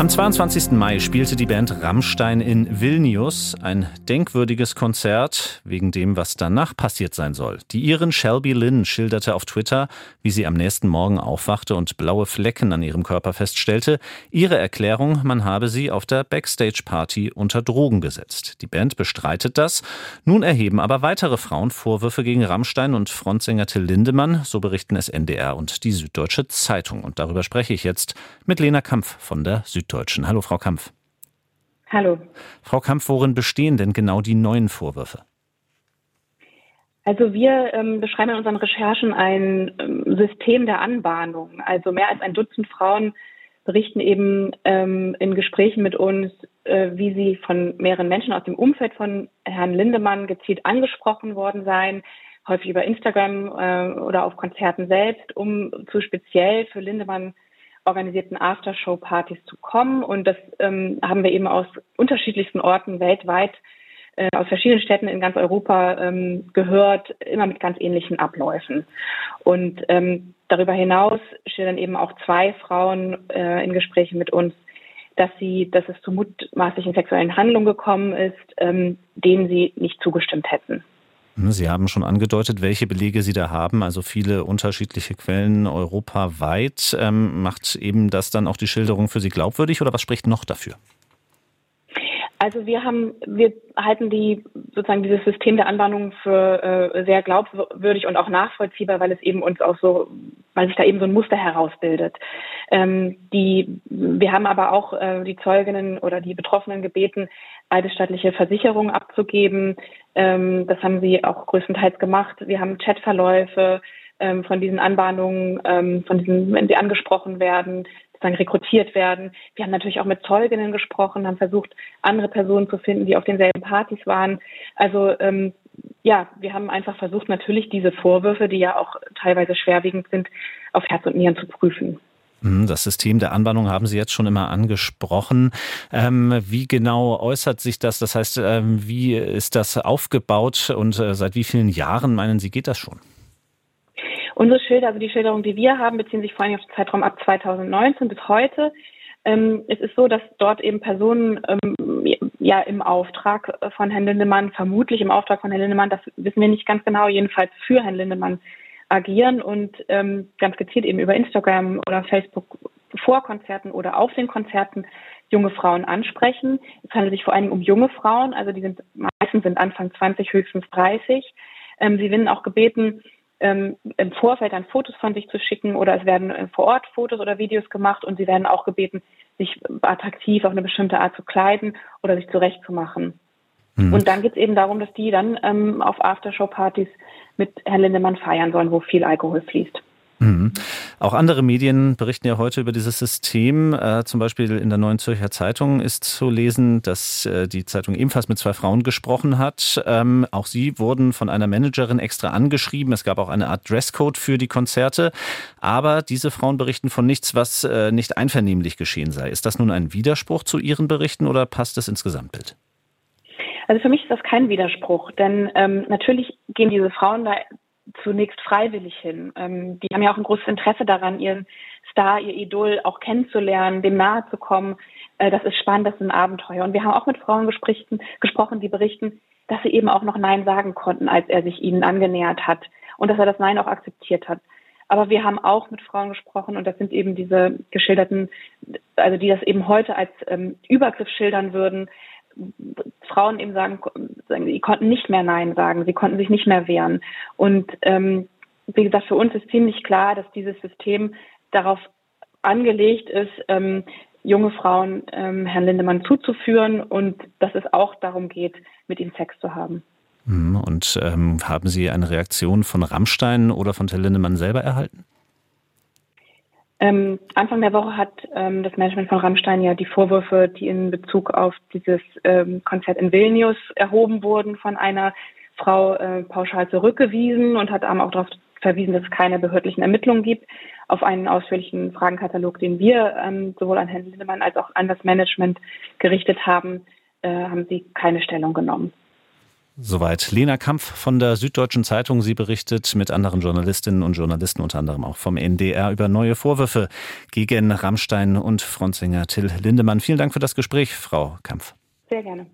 Am 22. Mai spielte die Band Rammstein in Vilnius ein denkwürdiges Konzert wegen dem, was danach passiert sein soll. Die Iren Shelby Lynn schilderte auf Twitter, wie sie am nächsten Morgen aufwachte und blaue Flecken an ihrem Körper feststellte. Ihre Erklärung, man habe sie auf der Backstage-Party unter Drogen gesetzt. Die Band bestreitet das. Nun erheben aber weitere Frauen Vorwürfe gegen Rammstein und Frontsänger Till Lindemann, so berichten es NDR und die Süddeutsche Zeitung. Und darüber spreche ich jetzt mit Lena Kampf von der Süddeutsche Süddeutschen. Hallo, Frau Kampf. Hallo. Frau Kampf, worin bestehen denn genau die neuen Vorwürfe? Also wir ähm, beschreiben in unseren Recherchen ein ähm, System der Anbahnung. Also mehr als ein Dutzend Frauen berichten eben ähm, in Gesprächen mit uns, äh, wie sie von mehreren Menschen aus dem Umfeld von Herrn Lindemann gezielt angesprochen worden seien, häufig über Instagram äh, oder auf Konzerten selbst, um zu speziell für Lindemann organisierten Aftershow-Partys zu kommen. Und das ähm, haben wir eben aus unterschiedlichsten Orten weltweit, äh, aus verschiedenen Städten in ganz Europa ähm, gehört, immer mit ganz ähnlichen Abläufen. Und ähm, darüber hinaus schildern eben auch zwei Frauen äh, in Gesprächen mit uns, dass sie, dass es zu mutmaßlichen sexuellen Handlungen gekommen ist, ähm, denen sie nicht zugestimmt hätten. Hm, Sie haben schon angedeutet, welche Belege Sie da haben, also viele unterschiedliche Quellen europaweit. Ähm, macht eben das dann auch die Schilderung für Sie glaubwürdig oder was spricht noch dafür? Also wir haben, wir halten die sozusagen dieses System der Anbahnung für äh, sehr glaubwürdig und auch nachvollziehbar, weil es eben uns auch so, weil sich da eben so ein Muster herausbildet. Ähm, die, wir haben aber auch äh, die Zeuginnen oder die Betroffenen gebeten, eidesstattliche Versicherungen abzugeben. Ähm, das haben sie auch größtenteils gemacht. Wir haben Chatverläufe ähm, von diesen Anbahnungen, ähm, von diesen, wenn sie angesprochen werden, sozusagen rekrutiert werden. Wir haben natürlich auch mit Zeuginnen gesprochen, haben versucht, andere Personen zu finden, die auf denselben Partys waren. Also ähm, ja, wir haben einfach versucht, natürlich diese Vorwürfe, die ja auch teilweise schwerwiegend sind, auf Herz und Nieren zu prüfen. Mhm, das System der Anbahnung haben Sie jetzt schon immer angesprochen. Ähm, wie genau äußert sich das? Das heißt, ähm, wie ist das aufgebaut und äh, seit wie vielen Jahren meinen Sie, geht das schon? Unsere Schilder, also die Schilderungen, die wir haben, beziehen sich vor allem auf den Zeitraum ab 2019 bis heute. Ähm, es ist so, dass dort eben Personen ähm, ja im Auftrag von Herrn Lindemann, vermutlich im Auftrag von Herrn Lindemann, das wissen wir nicht ganz genau, jedenfalls für Herrn Lindemann agieren und ähm, ganz gezielt eben über Instagram oder Facebook vor Konzerten oder auf den Konzerten junge Frauen ansprechen. Es handelt sich vor allem um junge Frauen, also die sind meistens sind Anfang 20, höchstens 30. Ähm, sie werden auch gebeten, ähm, im Vorfeld dann Fotos von sich zu schicken oder es werden äh, vor Ort Fotos oder Videos gemacht und sie werden auch gebeten, sich attraktiv auf eine bestimmte Art zu kleiden oder sich zurechtzumachen. Mhm. Und dann geht es eben darum, dass die dann ähm, auf Aftershow-Partys mit Herrn Lindemann feiern sollen, wo viel Alkohol fließt. Mhm. Auch andere Medien berichten ja heute über dieses System. Äh, zum Beispiel in der Neuen Zürcher Zeitung ist zu lesen, dass äh, die Zeitung ebenfalls mit zwei Frauen gesprochen hat. Ähm, auch sie wurden von einer Managerin extra angeschrieben. Es gab auch eine Art Dresscode für die Konzerte. Aber diese Frauen berichten von nichts, was äh, nicht einvernehmlich geschehen sei. Ist das nun ein Widerspruch zu ihren Berichten oder passt es ins Gesamtbild? Also für mich ist das kein Widerspruch, denn ähm, natürlich gehen diese Frauen da zunächst freiwillig hin. Ähm, die haben ja auch ein großes Interesse daran, ihren Star, ihr Idol auch kennenzulernen, dem nahe zu kommen. Äh, das ist spannend, das ist ein Abenteuer. Und wir haben auch mit Frauen gesprochen, die berichten, dass sie eben auch noch Nein sagen konnten, als er sich ihnen angenähert hat und dass er das Nein auch akzeptiert hat. Aber wir haben auch mit Frauen gesprochen und das sind eben diese geschilderten, also die das eben heute als ähm, Übergriff schildern würden, Frauen eben sagen, sagen, sie konnten nicht mehr Nein sagen, sie konnten sich nicht mehr wehren. Und ähm, wie gesagt, für uns ist ziemlich klar, dass dieses System darauf angelegt ist, ähm, junge Frauen ähm, Herrn Lindemann zuzuführen und dass es auch darum geht, mit ihm Sex zu haben. Mhm. Und ähm, haben Sie eine Reaktion von Rammstein oder von Herrn Lindemann selber erhalten? Ähm, Anfang der Woche hat ähm, das Management von Rammstein ja die Vorwürfe, die in Bezug auf dieses ähm, Konzert in Vilnius erhoben wurden, von einer Frau äh, pauschal zurückgewiesen und hat auch darauf verwiesen, dass es keine behördlichen Ermittlungen gibt. Auf einen ausführlichen Fragenkatalog, den wir ähm, sowohl an Herrn Lindemann als auch an das Management gerichtet haben, äh, haben sie keine Stellung genommen. Soweit Lena Kampf von der Süddeutschen Zeitung. Sie berichtet mit anderen Journalistinnen und Journalisten, unter anderem auch vom NDR, über neue Vorwürfe gegen Rammstein und Frontsänger Till Lindemann. Vielen Dank für das Gespräch, Frau Kampf. Sehr gerne.